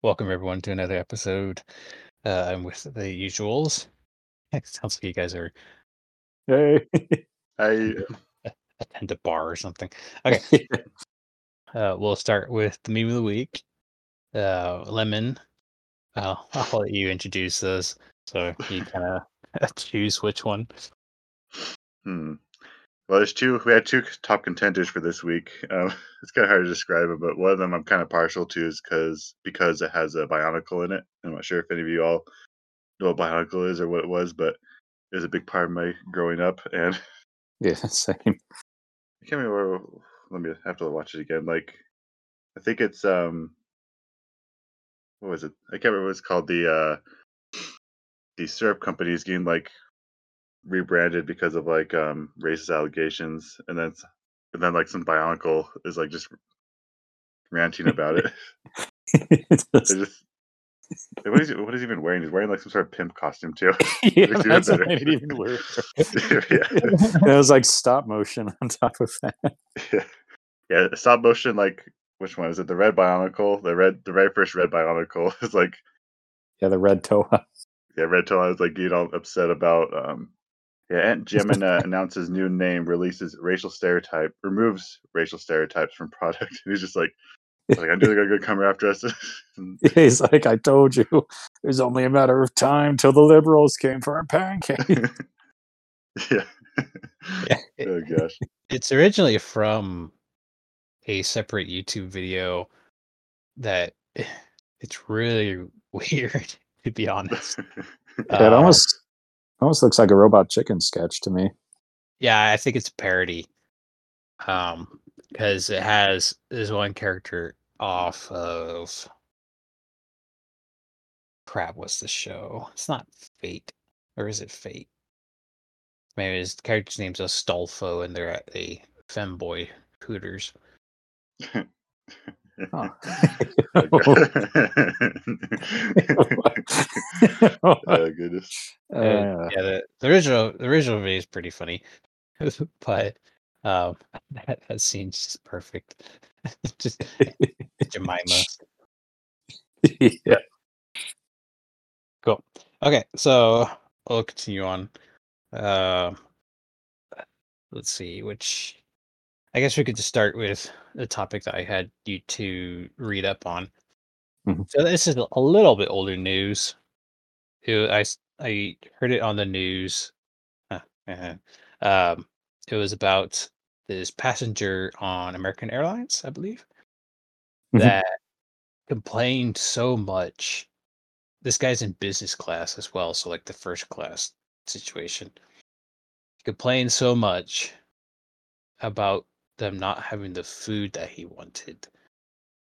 Welcome everyone to another episode. Uh, I'm with the usuals. It sounds like you guys are Hey. I attend a bar or something. Okay, uh, we'll start with the meme of the week. Uh, Lemon. Uh, I'll let you introduce those, so you kind of choose which one. hmm. Well, there's two. We had two top contenders for this week. Um, it's kind of hard to describe it, but one of them I'm kind of partial to is because because it has a Bionicle in it. I'm not sure if any of you all know what Bionicle is or what it was, but it was a big part of my growing up, and yeah, same. I can't remember. Let me have to watch it again. Like, I think it's um, what was it? I can't remember what it's called. The uh, the syrup companies getting like rebranded because of like um racist allegations, and then and then like some Bionicle is like just ranting about it. Just- just what is he, what is he even wearing? He's wearing like some sort of pimp costume too. yeah, that's what it even worse. yeah. It was like stop motion on top of that. yeah, yeah. Stop motion. Like which one is it? The red Bionicle. The red, the very first red Bionicle is like Yeah, the red Toa. yeah. Red Tail. I was like getting all upset about. um Yeah, Aunt Jemima uh, announces new name, releases racial stereotype, removes racial stereotypes from product. And he's just like, like I knew they were gonna come after us. And- He's like, I told you, it was only a matter of time till the liberals came for our pancake. yeah. Yeah, oh gosh. It's originally from a separate YouTube video that it's really weird, to be honest. Yeah, it Uh, almost almost looks like a robot chicken sketch to me. Yeah, I think it's a parody. Um, because it has this one character off of crap. What's the show? It's not Fate, or is it Fate? Maybe his character's name's Astolfo, and they're at a femboy Hooters. Huh. oh goodness. Uh, Uh, yeah, the, the original the original video is pretty funny, but um, that, that scene's just perfect. just Jemima. yeah. Cool. Okay, so we'll continue on. Uh, let's see, which I guess we could just start with the topic that I had you to read up on. Mhm. So this is a little bit older news. It, I I heard it on the news. uh, uh, um, it was about this passenger on American Airlines, I believe, Mhm. that complained so much this guy's in business class as well, so like the first class situation. He complained so much about them not having the food that he wanted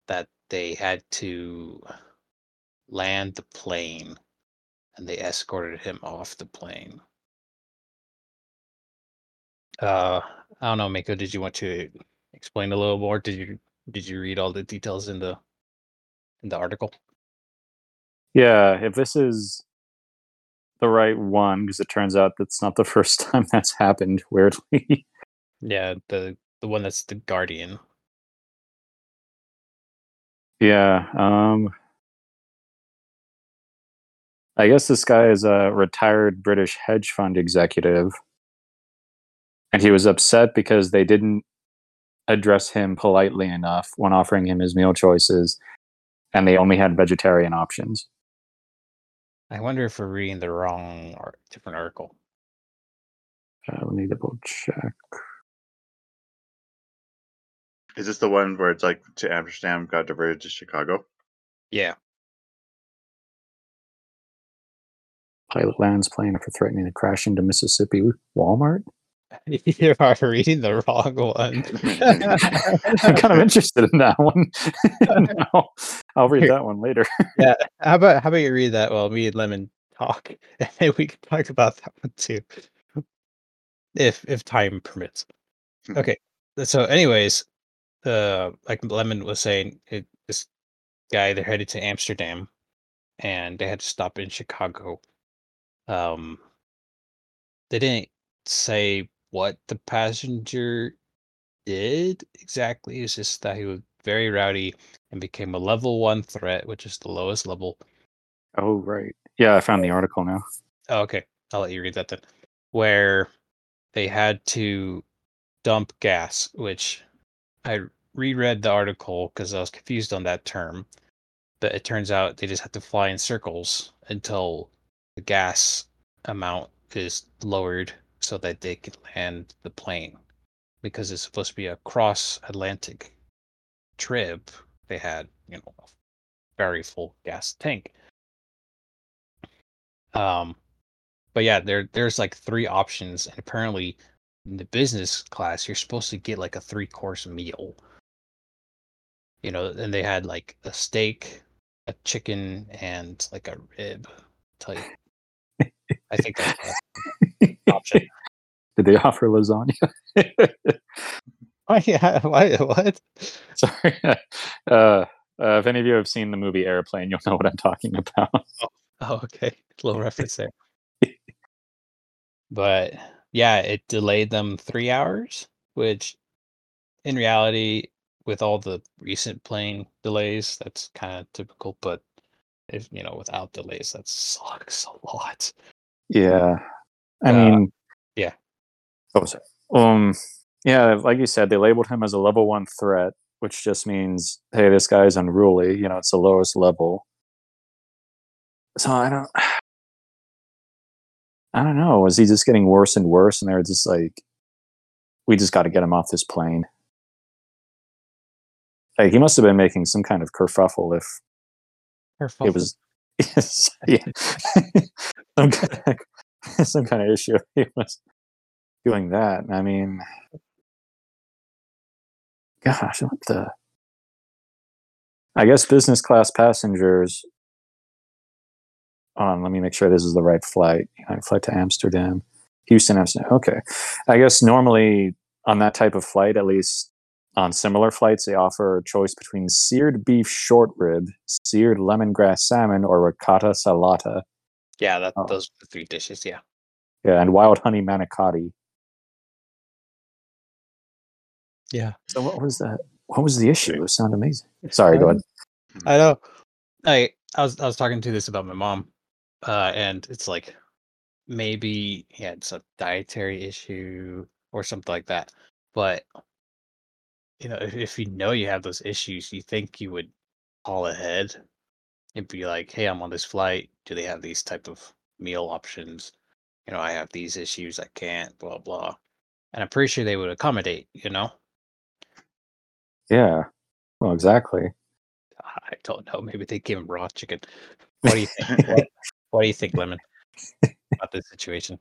that they had to land the plane and they escorted him off the plane. Uh I don't know, Mako, did you want to explain a little more? Did you did you read all the details in the in the article? Yeah, if this is the right one, because it turns out that's not the first time that's happened, weirdly. Yeah, the the one that's the Guardian. yeah. Um I guess this guy is a retired British hedge fund executive. And he was upset because they didn't address him politely enough when offering him his meal choices, and they only had vegetarian options. I wonder if we're reading the wrong or different article. Uh, let me double check. Is this the one where it's like to Amsterdam got diverted to Chicago? Yeah. Pilot lands plane after threatening to crash into Mississippi Walmart. You are reading the wrong one. I'm kind of interested in that one. no, I'll read that one later. yeah. How about how about you read that while me and Lemon talk, and then we can talk about that one too, if if time permits. Mhm. Okay. So, anyways, uh, like Lemon was saying, it, this guy they're headed to Amsterdam, and they had to stop in Chicago. Um, they didn't say what the passenger did exactly. It's just that he was very rowdy and became a level one threat, which is the lowest level. Oh, right. Yeah, I found the article now. Oh, okay, I'll let you read that then. Where they had to dump gas, which I reread the article because I was confused on that term. But it turns out they just have to fly in circles until the gas amount is lowered so that they can land the plane. Because it's supposed to be a cross Atlantic trip, they had, you know, a very full gas tank. Um but yeah, there there's like three options and apparently in the business class you're supposed to get like a three course meal. You know, and they had like a steak, a chicken, and like a rib type. I think that's the option. Did they offer lasagna? Why? Yeah. Why? What? Sorry. Uh, uh, if any of you have seen the movie Airplane, you'll know what I'm talking about. Oh, okay. Little reference there. but yeah, it delayed them three hours, which in reality, with all the recent plane delays, that's kind of typical. But if you know, without delays, that sucks a lot. Yeah. I Uh, mean, yeah. What was it? Um, yeah, like you said, they labeled him as a level one threat, which just means, hey, this guy's unruly. You know, it's the lowest level. So I don't, I don't know. Was he just getting worse and worse? And they're just like, we just got to get him off this plane. Like he must have been making some kind of kerfuffle if Careful. it was yes, yeah. some kind of, some kind of issue he was doing that i mean gosh what the i guess business class passengers on let me make sure this is the right flight United flight to amsterdam houston amsterdam okay i guess normally on that type of flight at least on similar flights, they offer a choice between seared beef short rib, seared lemongrass salmon, or ricotta salata. yeah, that Oh. those are the three dishes. Yeah. Yeah, and wild honey manicotti. Yeah. So what was that? What was the issue? It sounded amazing. Sorry, go ahead. Hmm. I know. I I was I was talking to this about my mom, uh, and it's like maybe he had some dietary issue or something like that. But you know, if, if you know you have those issues, you think you would call ahead and be like, "Hey, I'm on this flight. Do they have these type of meal options? You know, I have these issues. I can't. Blah blah." And I'm pretty sure they would accommodate. You know, Yeah. Well, exactly. I don't know. Maybe they give him raw chicken. What do you think? what, do you think, Lemon, about this situation?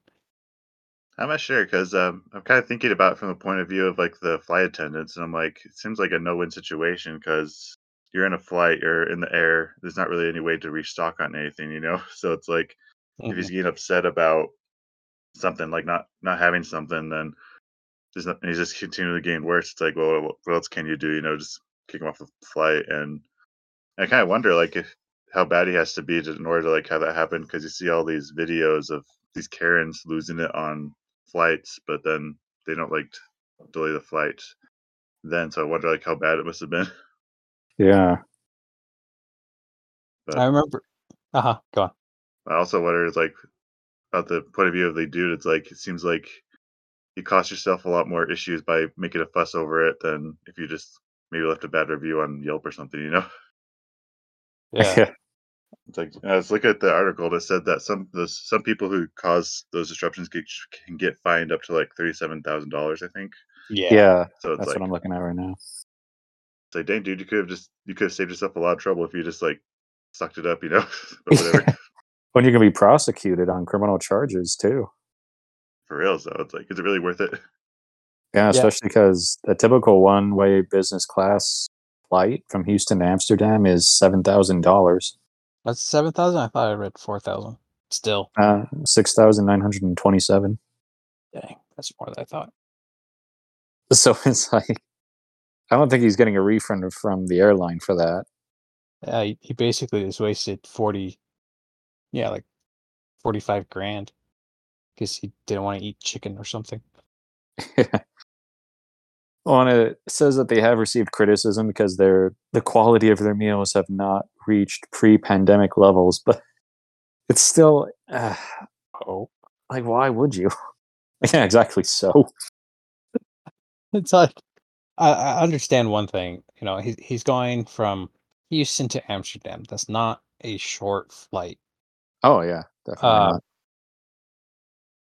I'm not sure because um, I'm kind of thinking about it from the point of view of like the flight attendants, and I'm like, it seems like a no-win situation because you're in a flight, you're in the air. There's not really any way to restock on anything, you know. So it's like if he's Mhm. getting upset about something, like not not having something, then there's not, and he's just continually getting worse. It's like, well, what what else can you do? You know, just kick him off the flight, and I kind of wonder like if how bad he has to be to, in order to like have that happen because you see all these videos of these Karens losing it on flights, but then they don't like delay the flight. Then, so I wonder like how bad it must have been. Yeah. But I remember. Uh huh. Go on. I also wonder is like about the point of view of the dude. It's like it seems like you cost yourself a lot more issues by making a fuss over it than if you just maybe left a bad review on Yelp or something. You know, Yeah. It's like I was looking at the article that said that some those some people who cause those disruptions can, can get fined up to like thirty seven thousand dollars. I think. yeah. yeah. So it's That's like what I'm looking at right now. it's like, dang, dude, you could have just you could have saved yourself a lot of trouble if you just like sucked it up, you know, but whatever. when you can be prosecuted on criminal charges too. For real, so it's like, is it really worth it? Yeah, Yeah. especially because a typical one-way business class flight from Houston to Amsterdam is seven thousand dollars, That's seven thousand. I thought I read four thousand. Still, uh, six thousand nine hundred and twenty-seven. dang, that's more than I thought. So it's like, I don't think he's getting a refund from the airline for that. Yeah, he, he basically just wasted forty. Yeah, like forty-five grand because he didn't want to eat chicken or something. on it, says that they have received criticism because their the quality of their meals have not reached pre-pandemic levels, but it's still uh, Oh, like why would you? yeah, exactly. So it's like I, I understand one thing. You know, he's he's going from Houston to Amsterdam. That's not a short flight. oh yeah, definitely Uh, not.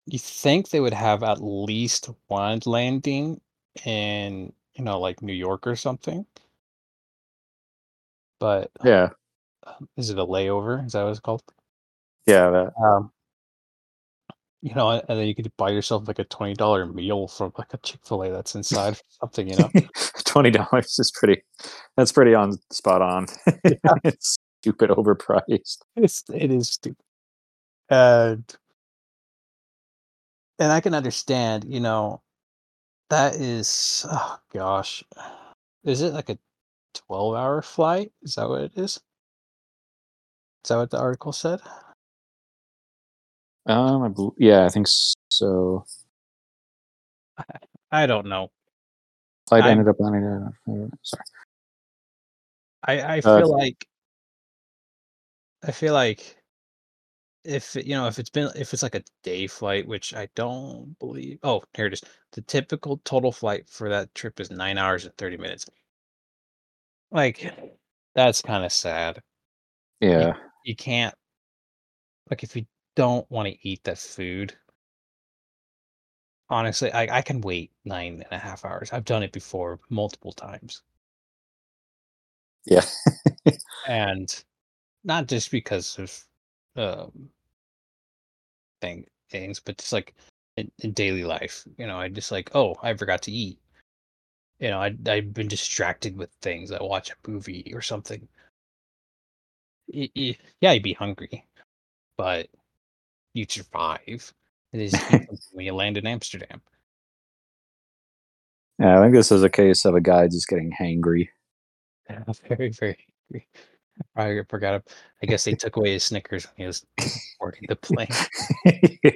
You think they would have at least one landing in, you know, like New York or something? But Yeah, um, is it a layover? Is that what it's called? yeah. That, Um, you know, and then you could buy yourself like a twenty dollar meal from like a Chick Fil A that's inside something. You know, Twenty dollars is pretty. That's pretty on spot on. it's stupid overpriced. it's it is stupid, and and I can understand. You know, that is oh gosh, is it like a twelve hour flight? Is that what it is? Is that what the article said? Um, I bel yeah, I think so. I don't know. Flight I- ended up landing. Uh, sorry. I I Uh, feel like I feel like if you know if it's been if it's like a day flight, which I don't believe. Oh, here it is. The typical total flight for that trip is nine hours and thirty minutes. Like that's kind of sad. Yeah, You can't like if you don't want to eat that food. Honestly, I I can wait nine and a half hours. I've done it before multiple times. yeah, and not just because of um thing things but just like in, in daily life you know i just like oh i forgot to eat you know I, i've been distracted with things i watch a movie or something yeah you'd be hungry but you'd survive eat something when you land in amsterdam yeah. I think this is a case of a guy just getting hangry. Yeah, very very hungry. I forgot i guess they took away his snickers when he was boarding the plane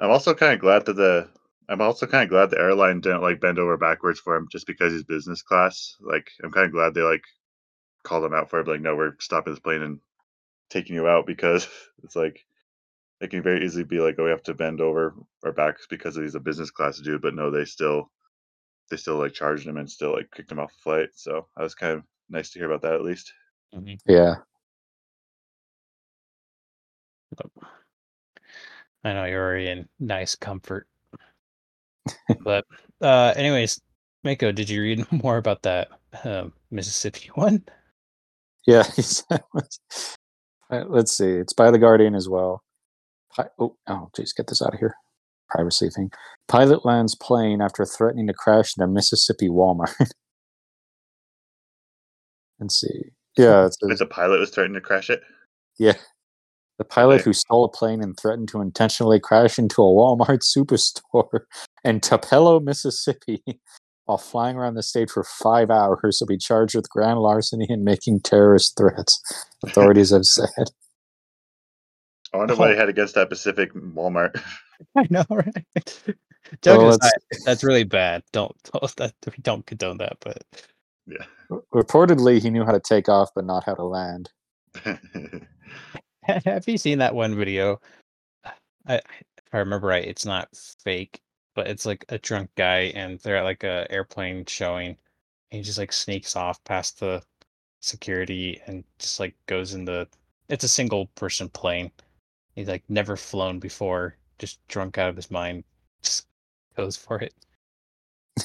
I'm also kind of glad that the I'm also kind of glad the airline didn't like bend over backwards for him just because he's business class. Like I'm kind of glad they like called him out for it. Like, no, we're stopping this plane and taking you out because it's like it can very easily be like, oh, we have to bend over our backs because he's a business class dude. But no, they still they still like charged him and still like kicked him off the flight. So that was kind of nice to hear about that at least. Mhm. yeah, I know you're already in nice comfort. but uh anyways, Mako, did you read more about that um, Mississippi one? yeah. Uh, Let's see. It's by the Guardian as well. Pi- oh, oh, jeez, get this out of here. Privacy thing. Pilot lands plane after threatening to crash into Mississippi Walmart. Let's see. Yeah, it But the pilot was threatening to crash it. yeah. The pilot Okay. who stole a plane and threatened to intentionally crash into a Walmart superstore in Tupelo, Mississippi, while flying around the state for five hours, will be charged with grand larceny and making terrorist threats. Authorities have said. I wonder what he had against that Pacific Walmart. I know, right? Joke Well, aside, that's really bad. Don't don't that we don't condone that, but yeah. Reportedly, he knew how to take off, but not how to land. have you seen that one video? I if I remember right, it's not fake, but it's like a drunk guy and they're at like a airplane showing. And he just like sneaks off past the security and just like goes in the it's a single person plane. He's like never flown before, just drunk out of his mind, just goes for it.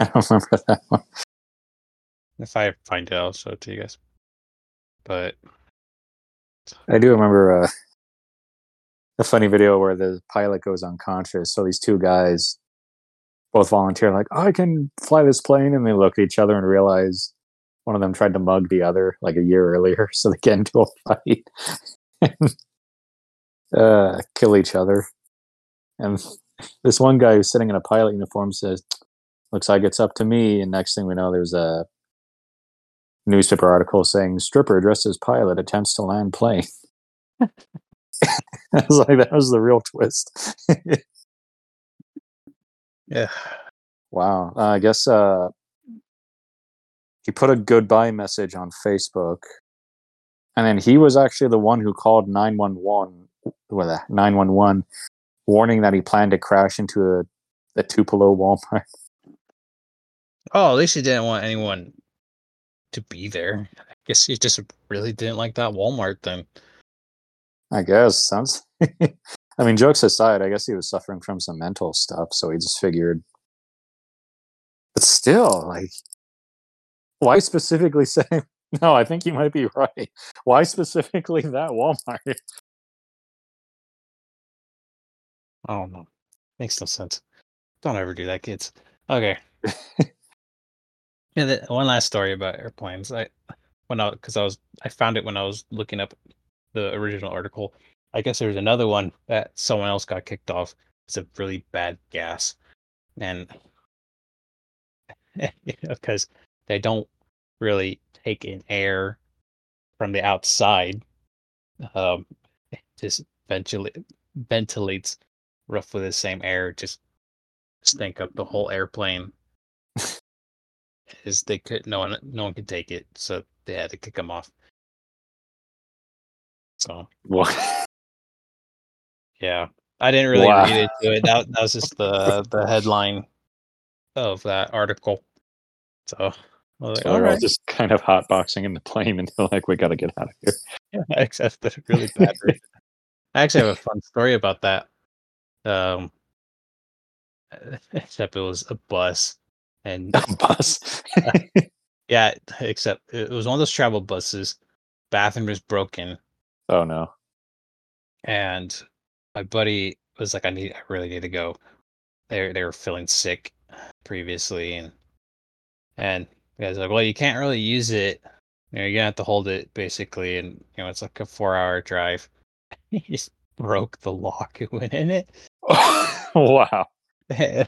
I don't remember that one. If I find it, I'll show it to you guys. But I do remember uh, a funny video where the pilot goes unconscious. So these two guys both volunteer, like, I can fly this plane. And they look at each other and realize one of them tried to mug the other like a year earlier. So they get into a fight uh, kill each other. And this one guy who's sitting in a pilot uniform says, Looks like it's up to me. And next thing we know, there's a newspaper article saying stripper dressed as pilot attempts to land plane. I was like, that was the real twist. Yeah. Wow. Uh, I guess uh, he put a goodbye message on Facebook, and then he was actually the one who called nine one one with a nine one one, warning that he planned to crash into a a Tupelo Walmart. Oh, at least he didn't want anyone to be there. I guess he just really didn't like that Walmart then. I guess sounds. I mean, jokes aside, I guess he was suffering from some mental stuff, so he just figured. But still, like, why specifically say? No, I think you might be right. Why specifically that Walmart? I don't know. Makes no sense. Don't ever do that, kids. Okay. yeah, the, one last story about airplanes. I when I because I was I found it when I was looking up the original article. I guess there's another one that someone else got kicked off. It's a really bad gas, and because they don't really take in air from the outside, um, it just ventilate ventilates roughly the same air, just stink up the whole airplane. Is they could no one no one could take it, so they had to kick them off. So What? yeah, I didn't really Wow. read into it. That that was just the the headline of that article. So like, So all right, just kind of hotboxing in the plane until like we got to get out of here. yeah, except the really bad. I actually have a fun story about that. Um, except it was a bus, and Bus. yeah, except it was one of those travel buses. Bathroom was broken, oh no. and my buddy was like, "I need, I really need to go." They they were feeling sick previously, and and the guy's like, "Well, you can't really use it. You know, you're gonna have to hold it basically, and you know, it's like a four-hour drive." he just broke the lock it went in it. wow.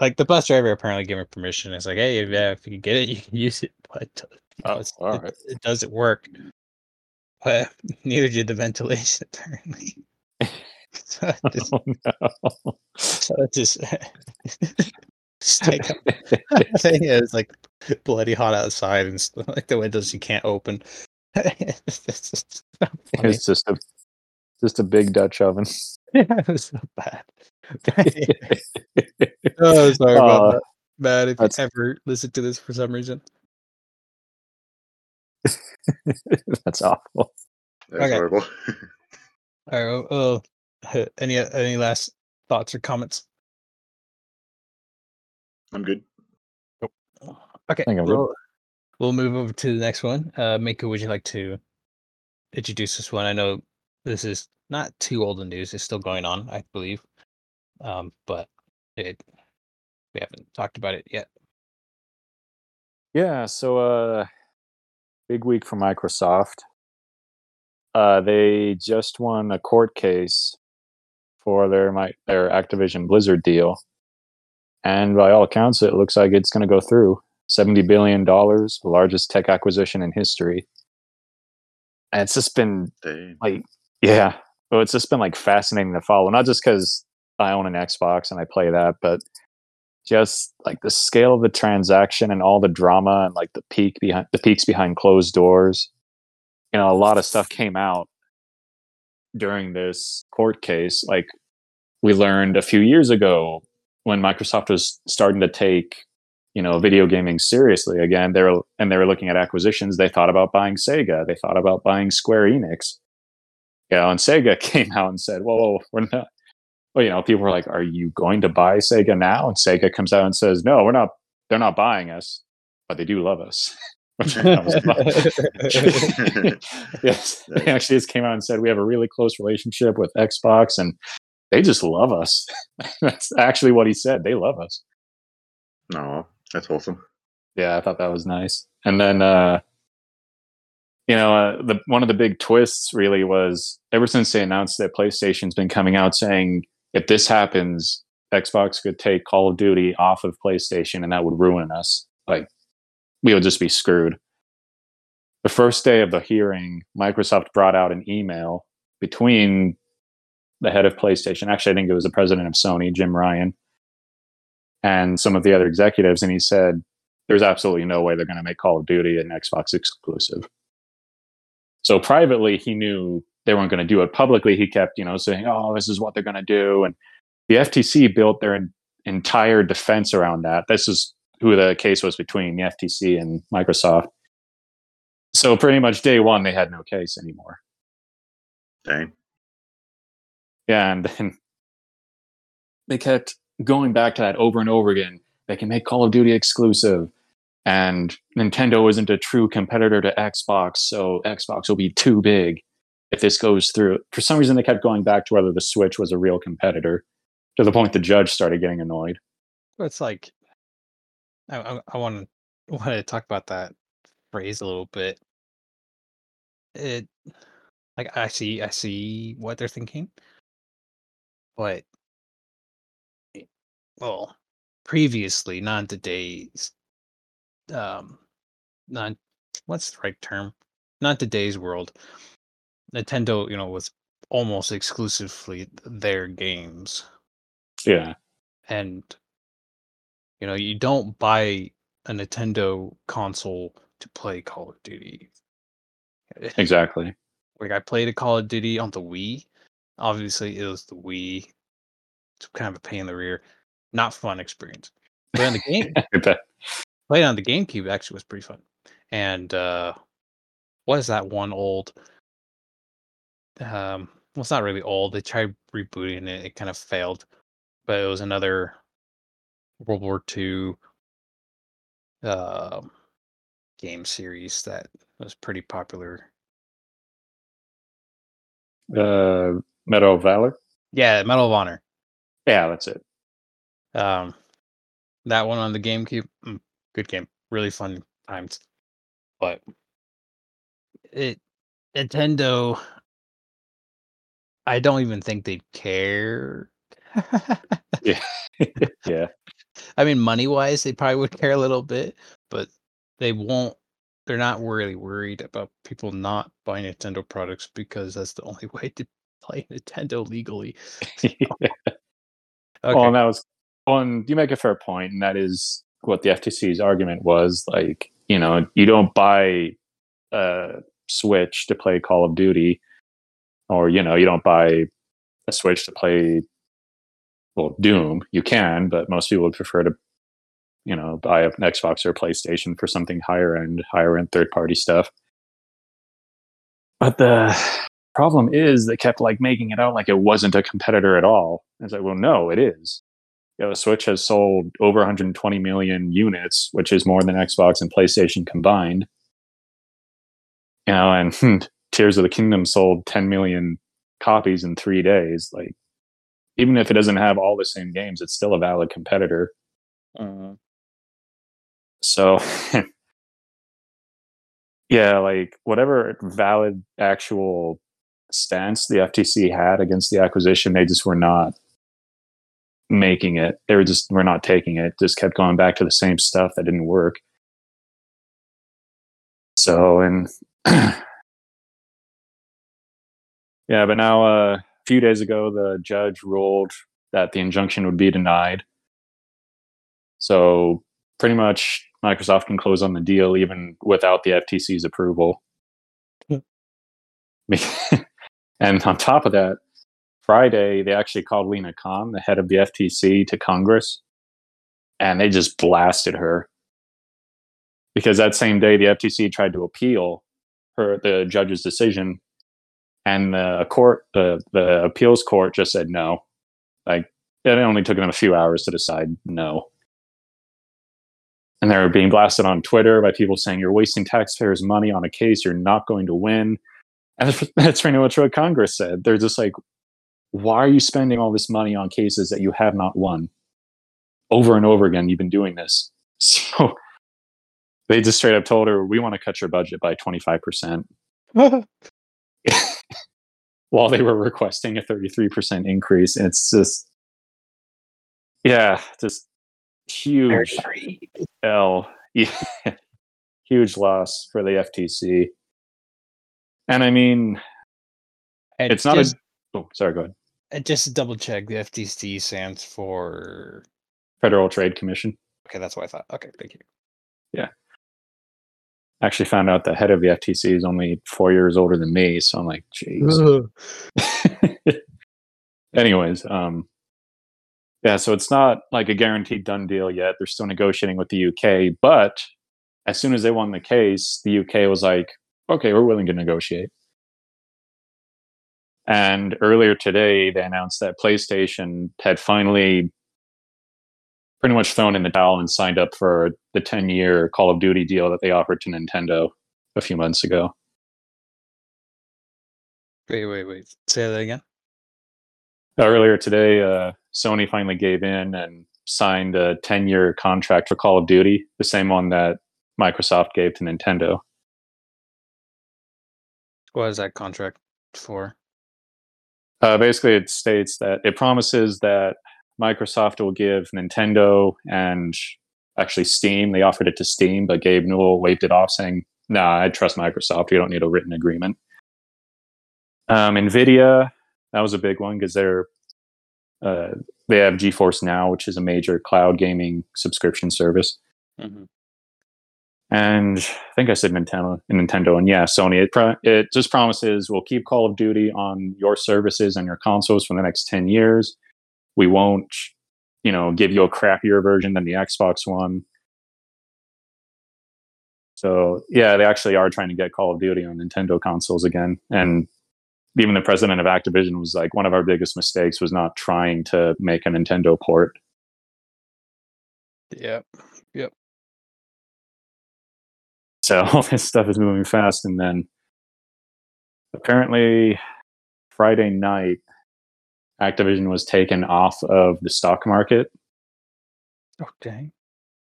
Like the bus driver apparently gave him permission. It's like, hey, if, yeah, if you can get it, you can use it, but uh, know, Oh, it's, all it, right. it doesn't work. But neither did the ventilation apparently. so just, Oh no. so it just, just take up thing is like bloody hot outside and stuff, like the windows you can't open. it's just so. It's just a just a big Dutch oven. Yeah, it was so bad. oh, sorry Uh, about that. Bad if you that's- ever listen to this for some reason. That's awful. That's Okay. horrible. All right. well, uh, any any last thoughts or comments? I'm good. Okay. I'm. We'll, we'll move over to the next one. Uh, Mika, would you like to introduce this one? I know this is not too old in news. It's still going on, I believe. Um, but it we haven't talked about it yet. Yeah, so uh big week for Microsoft. Uh they just won a court case for their my their Activision Blizzard deal. And by all accounts it looks like it's going to go through. 70 billion dollars, the largest tech acquisition in history. And it's just been Dang. like yeah well it's just been like fascinating to follow not just because i own an xbox and i play that but just like the scale of the transaction and all the drama and like the peek behind the peeks behind closed doors you know a lot of stuff came out during this court case like we learned a few years ago when microsoft was starting to take you know video gaming seriously again they were and they were looking at acquisitions they thought about buying sega they thought about buying square enix. You know and sega came out and said whoa we're not well you know people were like are you going to buy sega now and sega comes out and says no we're not they're not buying us but they do love us Which I thought was fun. yes they actually just came out and said we have a really close relationship with xbox and they just love us that's actually what he said they love us No, that's awesome. yeah, I thought that was nice. And then, uh, you know, uh, the one of the big twists really was ever since they announced that PlayStation's been coming out saying if this happens, Xbox could take Call of Duty off of PlayStation and that would ruin us. Like, we would just be screwed. The first day of the hearing, Microsoft brought out an email between the head of PlayStation. Actually, I think it was the president of Sony, Jim Ryan, and some of the other executives, and he said there's absolutely no way they're going to make Call of Duty an Xbox exclusive. So privately, he knew they weren't going to do it. Publicly, he kept, you know, saying, "Oh, this is what they're going to do," and the FTC built their en- entire defense around that. This is who the case was between the FTC and Microsoft. So pretty much day one, they had no case anymore. Dang. Yeah, and then they kept going back to that over and over again. They can make Call of Duty exclusive, and Nintendo isn't a true competitor to Xbox, so Xbox will be too big if this goes through. For some reason, they kept going back to whether the Switch was a real competitor, to the point the judge started getting annoyed. It's like I I, I want to talk about that phrase a little bit. It like I see I see what they're thinking, but well, previously, not today's um, not what's the right term? Not today's world. Nintendo, you know, was almost exclusively their games. Yeah, and you know you don't buy a nintendo console to play call of duty. Exactly. like i played a call of duty on the wii. Obviously it was the wii. It's kind of a pain in the rear. Not fun experience. But on the game I playing on the gamecube actually was pretty fun. And uh what is that one old um well it's not really old they tried rebooting it it kind of failed but it was another world war ii um game series that was pretty popular Uh, Medal of Valor. yeah medal of honor Yeah, that's it. um that one on the gamecube mm, good game really fun times but it nintendo i don't even think they'd care Yeah, yeah, I mean, money wise, they probably would care a little bit, but they won't. They're not really worried about people not buying Nintendo products because that's the only way to play Nintendo legally. yeah. Okay. Well, and that was on. You make a fair point, and that is what the FTC's argument was. Like, you know, you don't buy a Switch to play Call of Duty, or you know, you don't buy a Switch to play well Doom. You can, but most people would prefer to, you know, buy an Xbox or a PlayStation for something higher end, higher end third party stuff. But the problem is they kept like making it out like it wasn't a competitor at all. It's like, well, no, it is. You know, Switch has sold over 120 million units, which is more than Xbox and PlayStation combined. You know, and hmm, Tears of the Kingdom sold 10 million copies in three days. Like, even if it doesn't have all the same games, it's still a valid competitor. Mhm. So, yeah, like whatever valid actual stance the FTC had against the acquisition, they just were not making it. They were just were not taking it. Just kept going back to the same stuff that didn't work. So, and yeah, but now uh, a few days ago, the judge ruled that the injunction would be denied. So pretty much Microsoft can close on the deal even without the FTC's approval. And on top of that, Friday they actually called Lina Khan, the head of the FTC, to Congress, and they just blasted her because that same day the FTC tried to appeal her the judge's decision, and the court the the appeals court just said no. Like it only took them a few hours to decide no and they're being blasted on Twitter by people saying you're wasting taxpayers' money on a case you're not going to win. And that's, that's pretty much what Congress said. They're just like, why are you spending all this money on cases that you have not won? Over and over again, you've been doing this. So they just straight up told her, we want to cut your budget by 25%, while they were requesting a 33% increase. And it's just, yeah, just huge L. Yeah. Huge loss for the FTC. And I mean, And it's not just, a. Oh, sorry, go ahead. uh, just to double check. The FTC stands for Federal Trade Commission. Okay, that's what I thought. Okay, thank you. Actually, found out the head of the FTC is only four years older than me, so I'm like, jeez. Anyways, um, yeah, so it's not like a guaranteed done deal yet. They're still negotiating with the UK, but as soon as they won the case, the UK was like, okay, we're willing to negotiate. And earlier today, they announced that PlayStation had finally pretty much thrown in the towel and signed up for the 10 year Call of Duty deal that they offered to Nintendo a few months ago. Wait, wait, wait. Say that again. Earlier today, uh, Sony finally gave in and signed a 10 year contract for Call of Duty, the same one that Microsoft gave to Nintendo. What is that contract for? Uh, basically, it states that it promises that Microsoft will give Nintendo and actually Steam. They offered it to Steam, but Gabe Newell waved it off, saying, "Nah, I trust Microsoft. We don't need a written agreement." Um, Nvidia, that was a big one because they're uh, they have GeForce Now, which is a major cloud gaming subscription service. Mhm. And I think I said Nintendo, Nintendo, and yeah, Sony. It pro- it just promises we'll keep Call of Duty on your services and your consoles for the next ten years. We won't, you know, give you a crappier version than the Xbox One. So yeah, they actually are trying to get Call of Duty on Nintendo consoles again. And even the president of Activision was like, one of our biggest mistakes was not trying to make a Nintendo port. Yep. Yep. So all this stuff is moving fast. And then apparently Friday night, Activision was taken off of the stock market. Okay.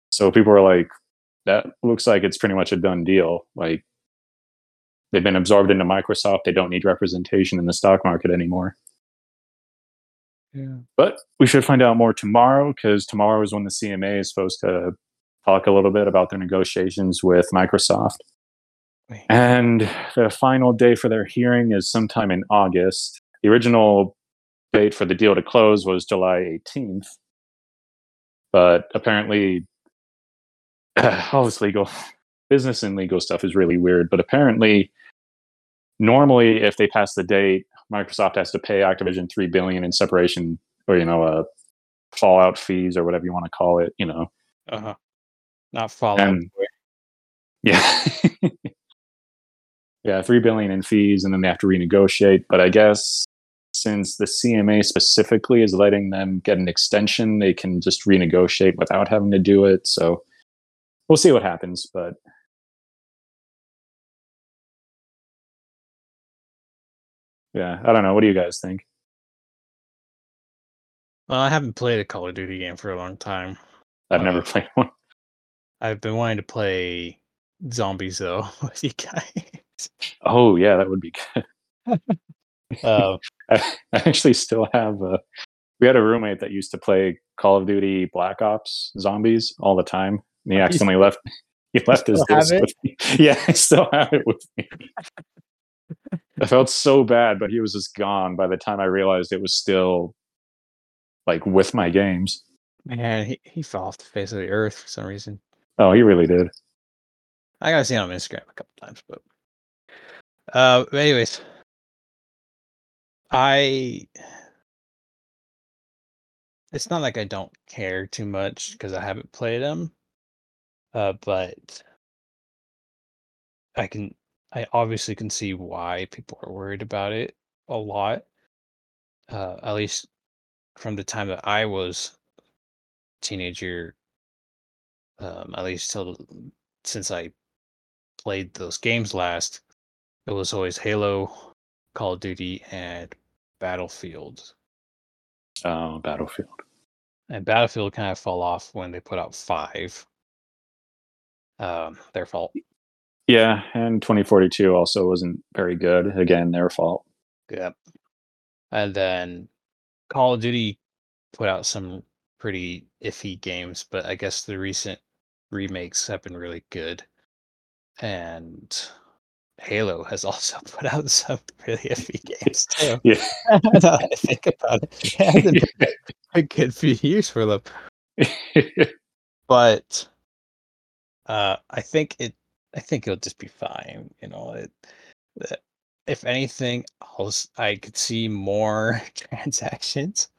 So people were like, that looks like it's pretty much a done deal. Like they've been absorbed into Microsoft. They don't need representation in the stock market anymore. Yeah. But we should find out more tomorrow because tomorrow is when the CMA is supposed to talk a little bit about their negotiations with Microsoft. Wait. And the final day for their hearing is sometime in August. The original date for the deal to close was July 18th. But apparently, all this legal business and legal stuff is really weird. But apparently, normally, if they pass the date, Microsoft has to pay Activision three billion in separation or you know, uh, fallout fees or whatever you want to call it. You know, Uh huh. Not Fallout. And- Yeah. yeah, three billion in fees and then they have to renegotiate. But I guess since the CMA specifically is letting them get an extension, they can just renegotiate without having to do it. So we'll see what happens. But yeah, I don't know. What do you guys think? Well, I haven't played a Call of Duty game for a long time. I've never played one. I've been wanting to play zombies though with you guys. Oh yeah, that would be good. Uh, I, I actually still have a. We had a roommate that used to play Call of Duty Black Ops Zombies all the time. And he accidentally left. He left his disc with me. Yeah, I still have it with me. I felt so bad, but he was just gone by the time I realized it was still like with my games. man, he, he fell off the face of the earth for some reason. Oh, he really did. I gotta see him on Instagram a couple times, but uh, but anyways, I it's not like I don't care too much because I haven't played them, uh, but I can I obviously can see why people are worried about it a lot. Uh, at least from the time that I was teenager, um, at least till since I played those games last, it was always Halo, Call of Duty, and Battlefield. Oh, Battlefield. And Battlefield kind of fell off when they put out five. Um, their fault. Yeah, and 2042 also wasn't very good. Again, their fault. Yep. And then Call of Duty put out some pretty iffy games, but I guess the recent remakes have been really good. And Halo has also put out some really iffy games too. Yeah. now I think about it, it hasn't been a good few years for them. but uh, I think it. I think it'll just be fine. You know, it. uh, If anything, I'll, I could see more transactions,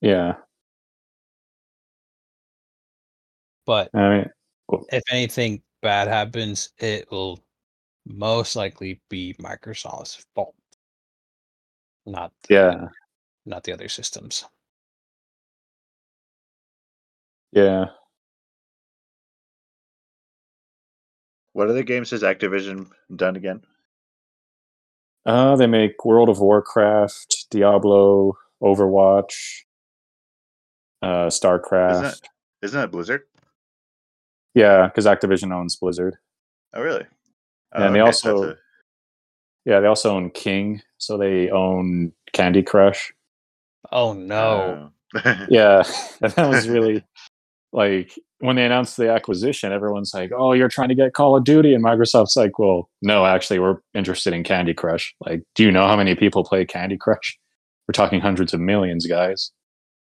yeah. but I mean, if anything bad happens, it will most likely be Microsoft's fault, not the, yeah, not the other systems. yeah. What other games has Activision done again? Uh, they make World of Warcraft, Diablo, Overwatch, uh, StarCraft. Isn't that isn't that Blizzard? Yeah, because Activision owns Blizzard. Oh, really? Yeah, and oh, they okay, so also- that's Yeah, they also own King, so they own Candy Crush. Oh no! oh. Yeah, and that was really like when they announced the acquisition, everyone's like, "Oh, you're trying to get Call of Duty," and Microsoft's like, "Well, no, actually, we're interested in Candy Crush. Like, do you know how many people play Candy Crush? We're talking hundreds of millions, guys."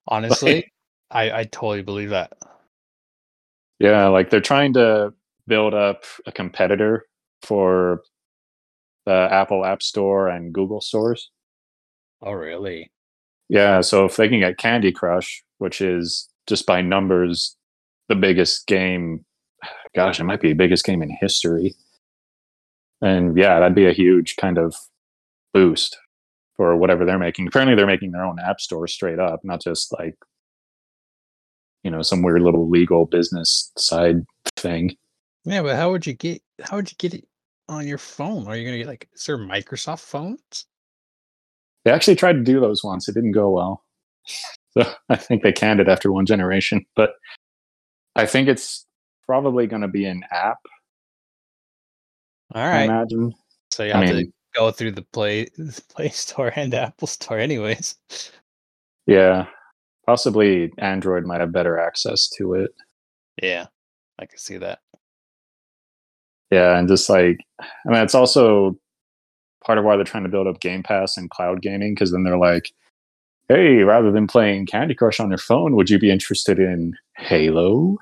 Honestly, I I totally believe that. Yeah, like they're trying to build up a competitor for the Apple App Store and Google stores. Oh really? Yeah, so if they can get Candy Crush, which is just by numbers the biggest game, gosh, it might be the biggest game in history. And yeah, that'd be a huge kind of boost for whatever they're making. Apparently, they're making their own app store straight up, not just like, you know, some weird little legal business side thing. Yeah, but how would you get how would you get it on your phone? Are you gonna get like is there Microsoft phones? They actually tried to do those once. It didn't go well. So I think they canned it after one generation. But I think it's probably going to be an app, All right. I imagine. So you I have to go through the Play the Play Store and Apple Store anyways. yeah. Possibly Android might have better access to it. Yeah. I can see that. Yeah. And just like, I mean, it's also part of why they're trying to build up Game Pass and cloud gaming because then they're like, hey, rather than playing Candy Crush on your phone, would you be interested in Halo?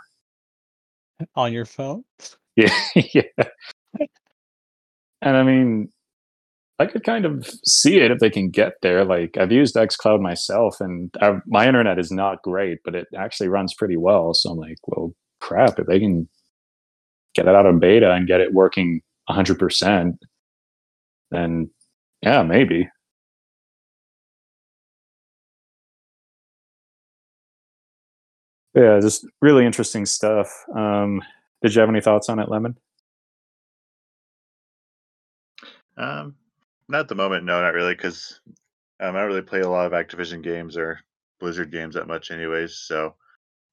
On your phone? Yeah, yeah. And I mean, I could kind of see it if they can get there. Like I've used XCloud myself, and I, my internet is not great, but it actually runs pretty well. So I'm like, well, crap, if they can get it out of beta and get it working 100 percent, then yeah, maybe. Yeah, just really interesting stuff. Um, did you have any thoughts on it, Lemon? Um, not at the moment, no, not really, because um, I don't really play a lot of Activision games or Blizzard games that much, anyways. So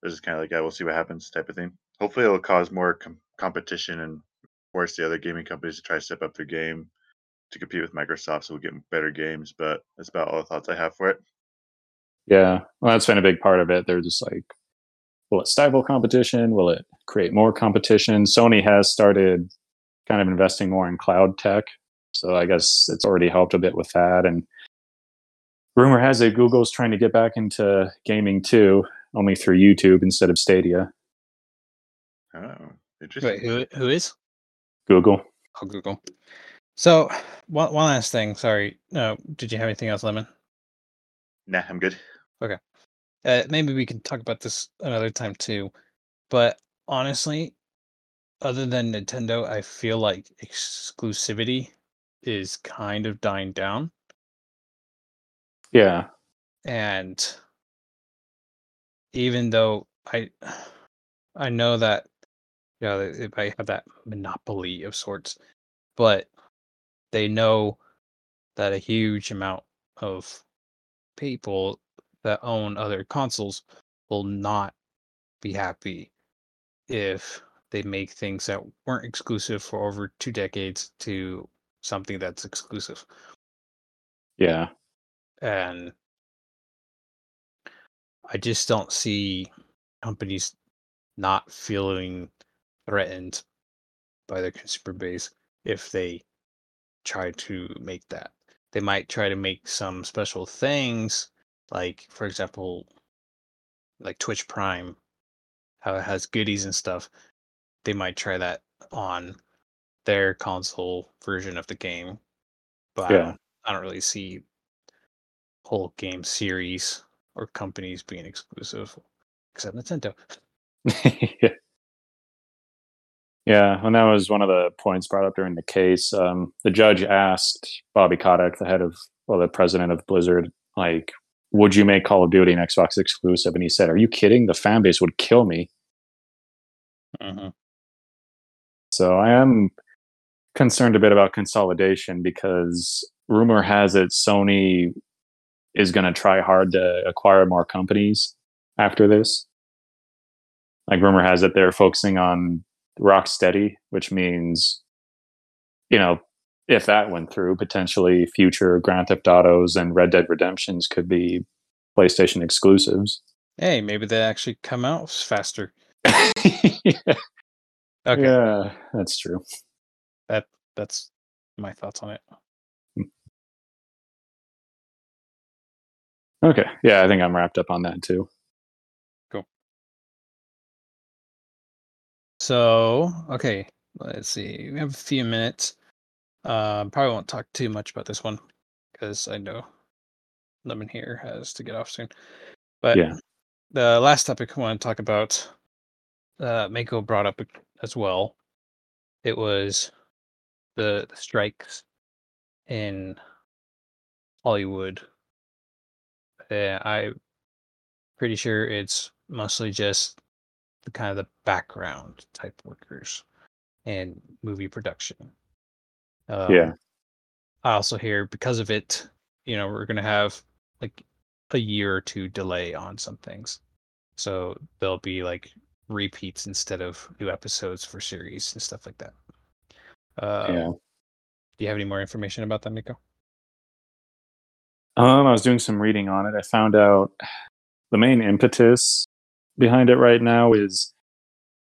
it's just kind of like, yeah, we'll see what happens, type of thing. Hopefully, it'll cause more com- competition and force the other gaming companies to try to step up their game to compete with Microsoft, so we'll get better games. But that's about all the thoughts I have for it. Yeah, well, that's been a big part of it. They're just like, will it stifle competition? Will it create more competition? Sony has started kind of investing more in cloud tech, so I guess it's already helped a bit with that. And rumor has it Google's trying to get back into gaming too, only through YouTube instead of Stadia. Oh, interesting. Wait, who who is? Google. Oh, Google. So one one last thing. Sorry. No, did you have anything else, Lemon? Nah, I'm good. Okay. Uh, maybe we can talk about this another time too. But honestly, other than Nintendo, I feel like exclusivity is kind of dying down. Yeah, And even though I I know that you know if I have that monopoly of sorts, but they know that a huge amount of people that own other consoles will not be happy if they make things that weren't exclusive for over two decades to something that's exclusive. yeah, And I just don't see companies not feeling threatened by their consumer base if they try to make that. They might try to make some special things, like, for example, like Twitch Prime how it has goodies and stuff, they might try that on their console version of the game. But I, don't, I don't really see whole game series or companies being exclusive, except Nintendo. yeah. Yeah, and that was one of the points brought up during the case. Um, the judge asked Bobby Kotick, the head of, well, the president of Blizzard, like, would you make Call of Duty an Xbox exclusive? And he said, "Are you kidding? The fan base would kill me." hmm So I am concerned a bit about consolidation because rumor has it Sony is going to try hard to acquire more companies after this. Like rumor has it they're focusing on Rocksteady, which means, you know, if that went through, potentially future Grand Theft Autos and Red Dead Redemptions could be PlayStation exclusives. Hey, maybe they actually come out faster. yeah, Okay, yeah, that's true. that that's my thoughts on it. Hmm. Okay, yeah, I think I'm wrapped up on that too. So, okay, let's see. We have a few minutes. Um, probably won't talk too much about this one because I know Lemon here has to get off soon. But Yeah. the last topic I want to talk about, uh, Mako brought up as well. It was the, the strikes in Hollywood. Yeah, I'm pretty sure it's mostly just the kind of the background type workers and movie production. Um, Yeah. I also hear because of it, you know, we're gonna have like a year or two delay on some things. So there'll be like repeats instead of new episodes for series and stuff like that. Uh, yeah. Do you have any more information about that, Nico? Um, I was doing some reading on it. I found out the main impetus behind it right now is,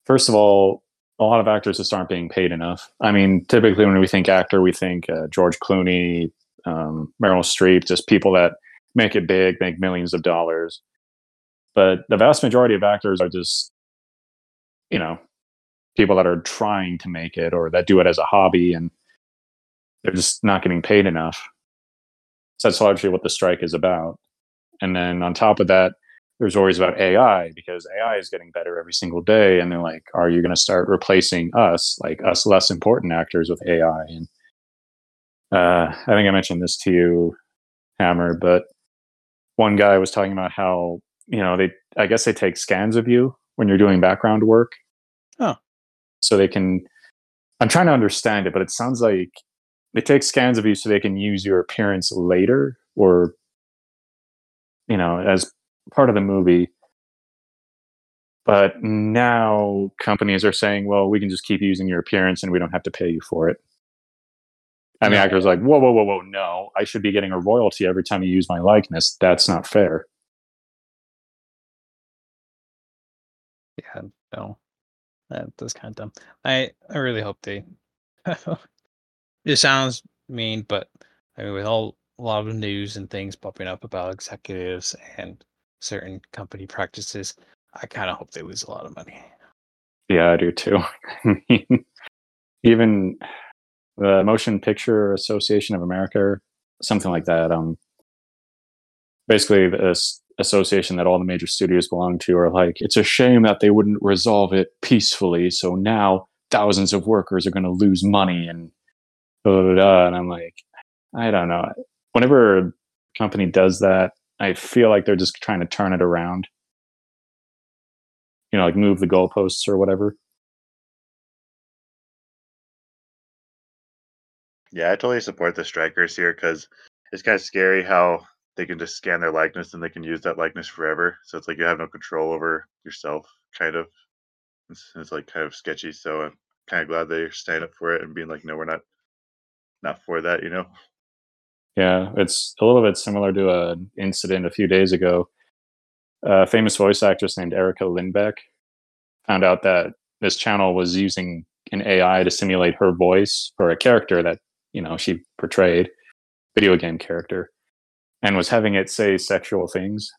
first of all, a lot of actors just aren't being paid enough. I mean, typically when we think actor, we think uh, George Clooney, um, Meryl Streep, just people that make it big, make millions of dollars. But the vast majority of actors are just, you know, people that are trying to make it or that do it as a hobby and they're just not getting paid enough. So that's largely what the strike is about. And then on top of that, there's always about AI because AI is getting better every single day. And they're like, are you going to start replacing us, like us less important actors, with AI? And uh, I think I mentioned this to you, Hammer, but one guy was talking about how, you know, they, I guess they take scans of you when you're doing background work. Oh. So they can, I'm trying to understand it, but it sounds like they take scans of you so they can use your appearance later or you know as part of the movie but now companies are saying well we can just keep using your appearance and we don't have to pay you for it and the No. actor's like whoa whoa whoa whoa no i should be getting a royalty every time you use my likeness that's not fair Yeah, no, that, that's kind of dumb. I I really hope they. it sounds mean, but I mean, with all a lot of news and things popping up about executives and certain company practices, I kind of hope they lose a lot of money. yeah i do too even the motion picture association of america something like that um basically this association that all the major studios belong to are like it's a shame that they wouldn't resolve it peacefully so now thousands of workers are going to lose money and blah, blah, blah, and i'm like i don't know whenever a company does that i feel like they're just trying to turn it around you know like move the goalposts or whatever Yeah, I totally support the strikers here because it's kind of scary how they can just scan their likeness and they can use that likeness forever. So it's like you have no control over yourself, kind of. It's, it's like kind of sketchy. So I'm kind of glad they're stand up for it and being like, no, we're not, not for that. You know? Yeah, it's a little bit similar to an incident a few days ago. A famous voice actress named Erica Lindbeck found out that this channel was using an AI to simulate her voice for a character that you know she portrayed, video game character, and was having it say sexual things.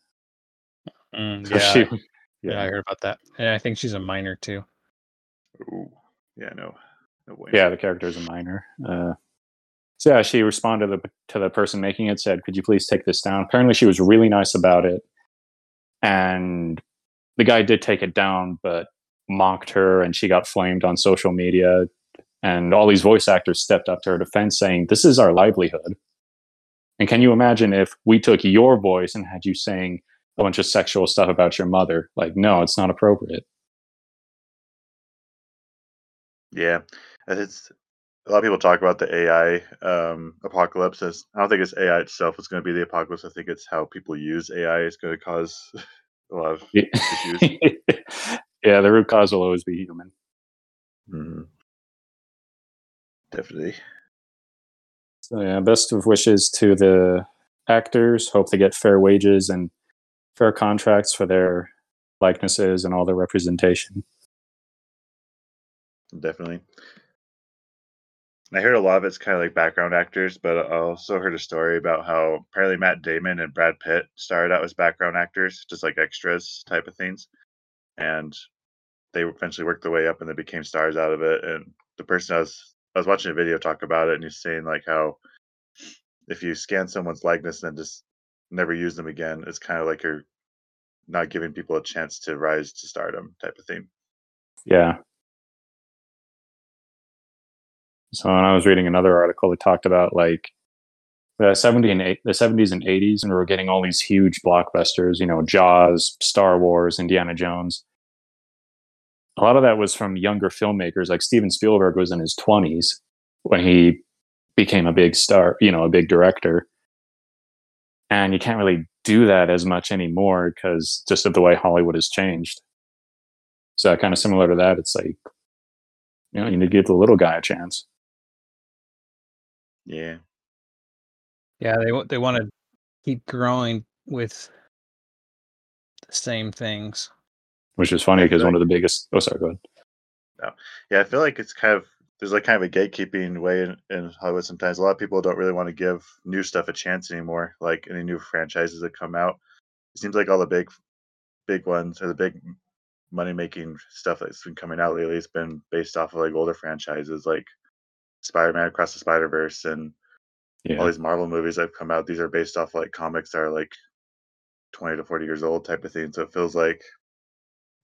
Mm, So yeah, she Yeah, I heard about that, and I think she's a minor too. Ooh. Yeah. No. No way. Yeah, the character is a minor. Uh, so yeah, she responded to the, to the person making it, said, "Could you please take this down?" Apparently, she was really nice about it, and the guy did take it down, but mocked her, and she got flamed on social media. And all these voice actors stepped up to her defense, saying, "This is our livelihood." And can you imagine if we took your voice and had you saying a bunch of sexual stuff about your mother? Like, no, it's not appropriate. Yeah, it's a lot of people talk about the AI um, apocalypse. As I don't think it's AI itself is going to be the apocalypse. I think it's how people use AI is going to cause a lot of issues. yeah, the root cause will always be human. Mhm. Definitely. So yeah, best of wishes to the actors. Hope they get fair wages and fair contracts for their likenesses and all their representation. Definitely. I heard a lot of it's kind of like background actors, but I also heard a story about how apparently Matt Damon and Brad Pitt started out as background actors, just like extras type of things, and they eventually worked their way up and they became stars out of it. And the person I was I was watching a video talk about it, and he's saying like how if you scan someone's likeness and just never use them again, it's kind of like you're not giving people a chance to rise to stardom type of thing. Yeah. So when I was reading another article that talked about like the 70 and eight, the 70s and 80s, and we were getting all these huge blockbusters, you know, Jaws, Star Wars, Indiana Jones. A lot of that was from younger filmmakers. Like Steven Spielberg was in his 20s when he became a big star, you know, a big director. And you can't really do that as much anymore because just of the way Hollywood has changed. So kind of similar to that, it's like, you know, you need to give the little guy a chance. Yeah. Yeah, they wa- they want to keep growing with the same things. which is funny because one of the biggest. Oh, sorry, go ahead. No. Yeah, I feel like it's kind of there's like kind of a gatekeeping way in, in Hollywood sometimes. A lot of people don't really want to give new stuff a chance anymore, like any new franchises that come out. It seems like all the big big ones or the big money making stuff that's been coming out lately has been based off of like older franchises like Spider Man Across the Spider Verse and all these Marvel movies that have come out. These are based off like comics that are like twenty to forty years old type of thing. So it feels like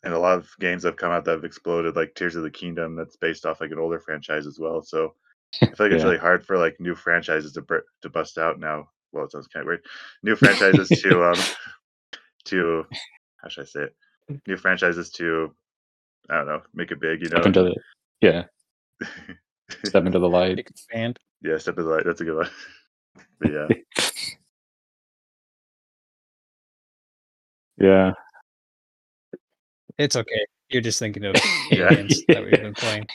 and a lot of games that have come out that have exploded, like Tears of the Kingdom, that's based off like an older franchise as well. So I feel like it's really hard for like new franchises to br- to bust out now. Well, it sounds kind of weird. New franchises to um to how should I say it? New franchises to I don't know, make it big. You know, step into the yeah, step into the light. Expand. yeah, step into the light. That's a good one. but yeah, Yeah, It's okay. You're just thinking of Yeah. aliens that we've been playing.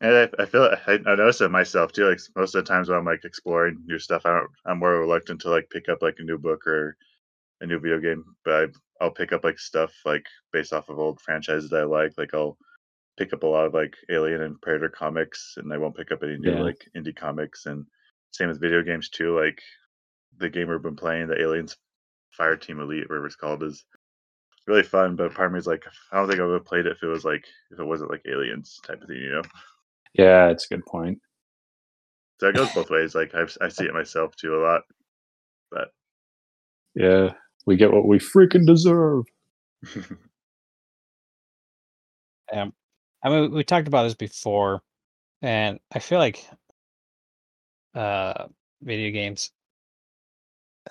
And I, I feel I, I notice it myself too. Like most of the times when I'm like exploring new stuff, I don't. I'm more reluctant to like pick up like a new book or a new video game. But I, I'll pick up like stuff like based off of old franchises that I like. Like I'll pick up a lot of like Alien and Predator comics, and I won't pick up any new Yeah. like indie comics. And same with video games too. Like the game we've been playing, the Aliens Fire Team Elite, whatever it's called, is really fun. But part of me is like, I don't think I would have played it if it was like if it wasn't like Aliens type of thing, you know. yeah, it's a good point. So it goes both ways. Like I've, I see it myself too a lot. But Yeah, we get what we freaking deserve. Um, I mean, we talked about this before, and I feel like uh, video games.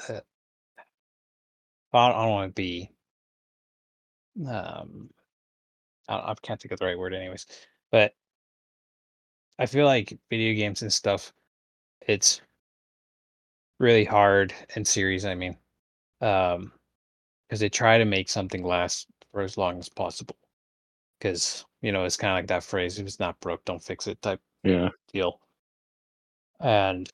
Uh, I don't, want to be. Um, I, I can't think of the right word, anyways. But I feel like video games and stuff. It's really hard and series. I mean, um, because they try to make something last for as long as possible. Because you know, it's kind of like that phrase: "If it's not broke, don't fix it." Type Yeah, deal. And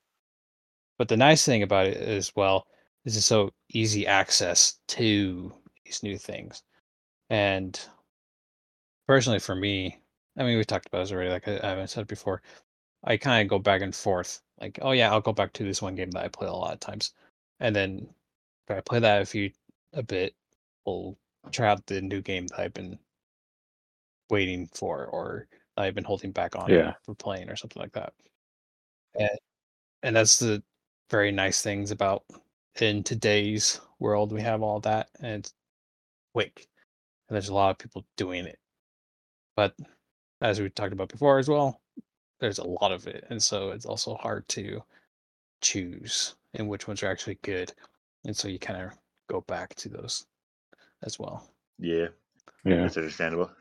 but the nice thing about it as well is it's so easy access to these new things. And personally, for me, I mean, we talked about this already. Like I, I haven't said before, I kind of go back and forth. Like, oh yeah, I'll go back to this one game that I play a lot of times, and then if I play that a few a bit we'll try out the new game I've been waiting for or I've been holding back on Yeah. for playing or something like that. And, and that's the very nice things about in today's world we have all that and it's quick. And there's a lot of people doing it. But as we talked about before as well, there's a lot of it. And so it's also hard to choose and which ones are actually good. And so you kind of go back to those as well. yeah, Yeah. that's understandable.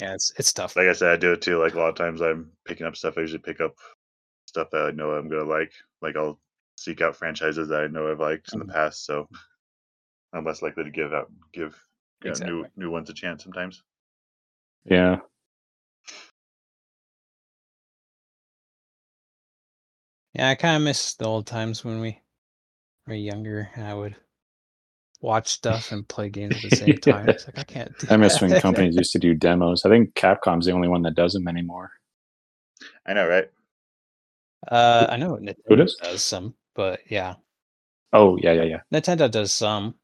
Yeah, it's it's tough. Like I said, I do it too. Like a lot of times, I'm picking up stuff. I usually pick up stuff that I know I'm gonna like. Like I'll seek out franchises that I know I've liked in Mhm. the past, so I'm less likely to give out give you know, new new ones a chance sometimes. Yeah. Yeah, I kind of miss the old times when we were younger. and I would watch stuff and play games at the same time. It's like I can't. Do I miss when companies used to do demos. I think Capcom's the only one that does them anymore. I know, right? Uh, I know Who Nintendo does? does some, but yeah, Oh, yeah, yeah, yeah. Nintendo does some.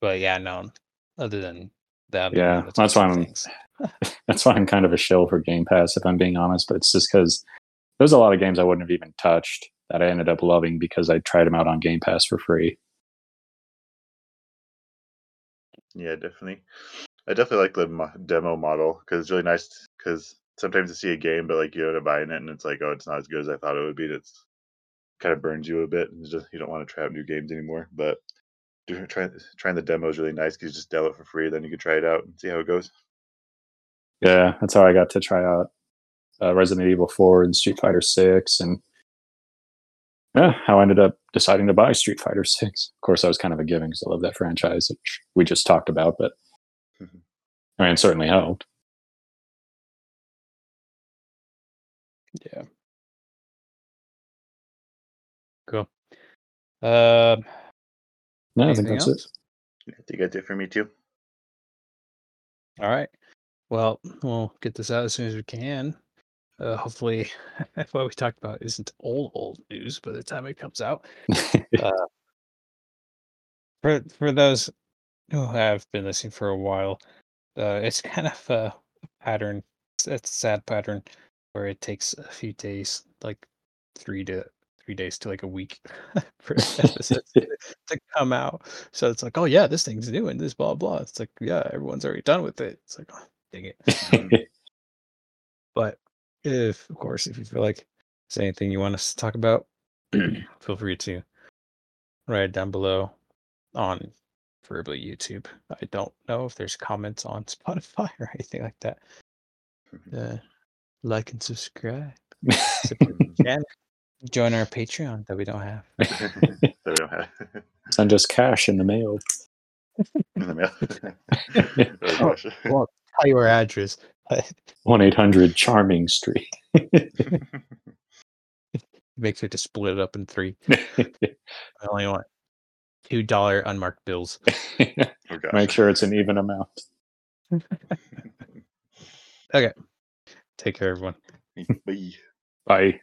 But yeah, no. Other than that, Yeah, it's that's other why I'm- That's why I'm kind of a shill for Game Pass, if I'm being honest. But it's just because there's a lot of games I wouldn't have even touched that I ended up loving because I tried them out on Game Pass for free. Yeah, definitely. I definitely like the mo- demo model because it's really nice. Because sometimes you see a game, but like you end up buying it, and it's like, oh, it's not as good as I thought it would be. It's kind of burns you a bit, and just you don't want to try out new games anymore. But do, try, trying the demo is really nice because you just demo it for free, then you can try it out and see how it goes. Yeah, that's how I got to try out uh, Resident Evil 4 and Street Fighter 6, and yeah, how I ended up deciding to buy Street Fighter 6. Of course, I was kind of a given because I love that franchise, which we just talked about, but Mhm. I mean, it certainly helped. Yeah. Cool. Um, No, I think that's else? it. I think that's it for me too. All right. Well, we'll get this out as soon as we can. Uh, hopefully, what we talked about isn't old old news by the time it comes out. For for those who have been listening for a while, uh, it's kind of a pattern. It's, it's a sad pattern where it takes a few days, like three to three days to like a week, for episodes to, come out. So it's like, oh yeah, this thing's new and this blah blah. It's like, yeah, everyone's already done with it. It's like, oh, dang it. But if, of course, if you feel like there's anything you want us to talk about, feel free to write it down below on preferably YouTube. I don't know if there's comments on Spotify or anything like that. Uh, like and subscribe. Support the channel. Join our Patreon that we don't have. that we don't have Send us cash in the mail. in the mail. oh. Well, tell you our address. 1 800 Charming Street. Make sure to split it up in three. I only want two dollar unmarked bills. oh. Make sure it's an even amount. Okay. Take care, everyone. Bye. Bye.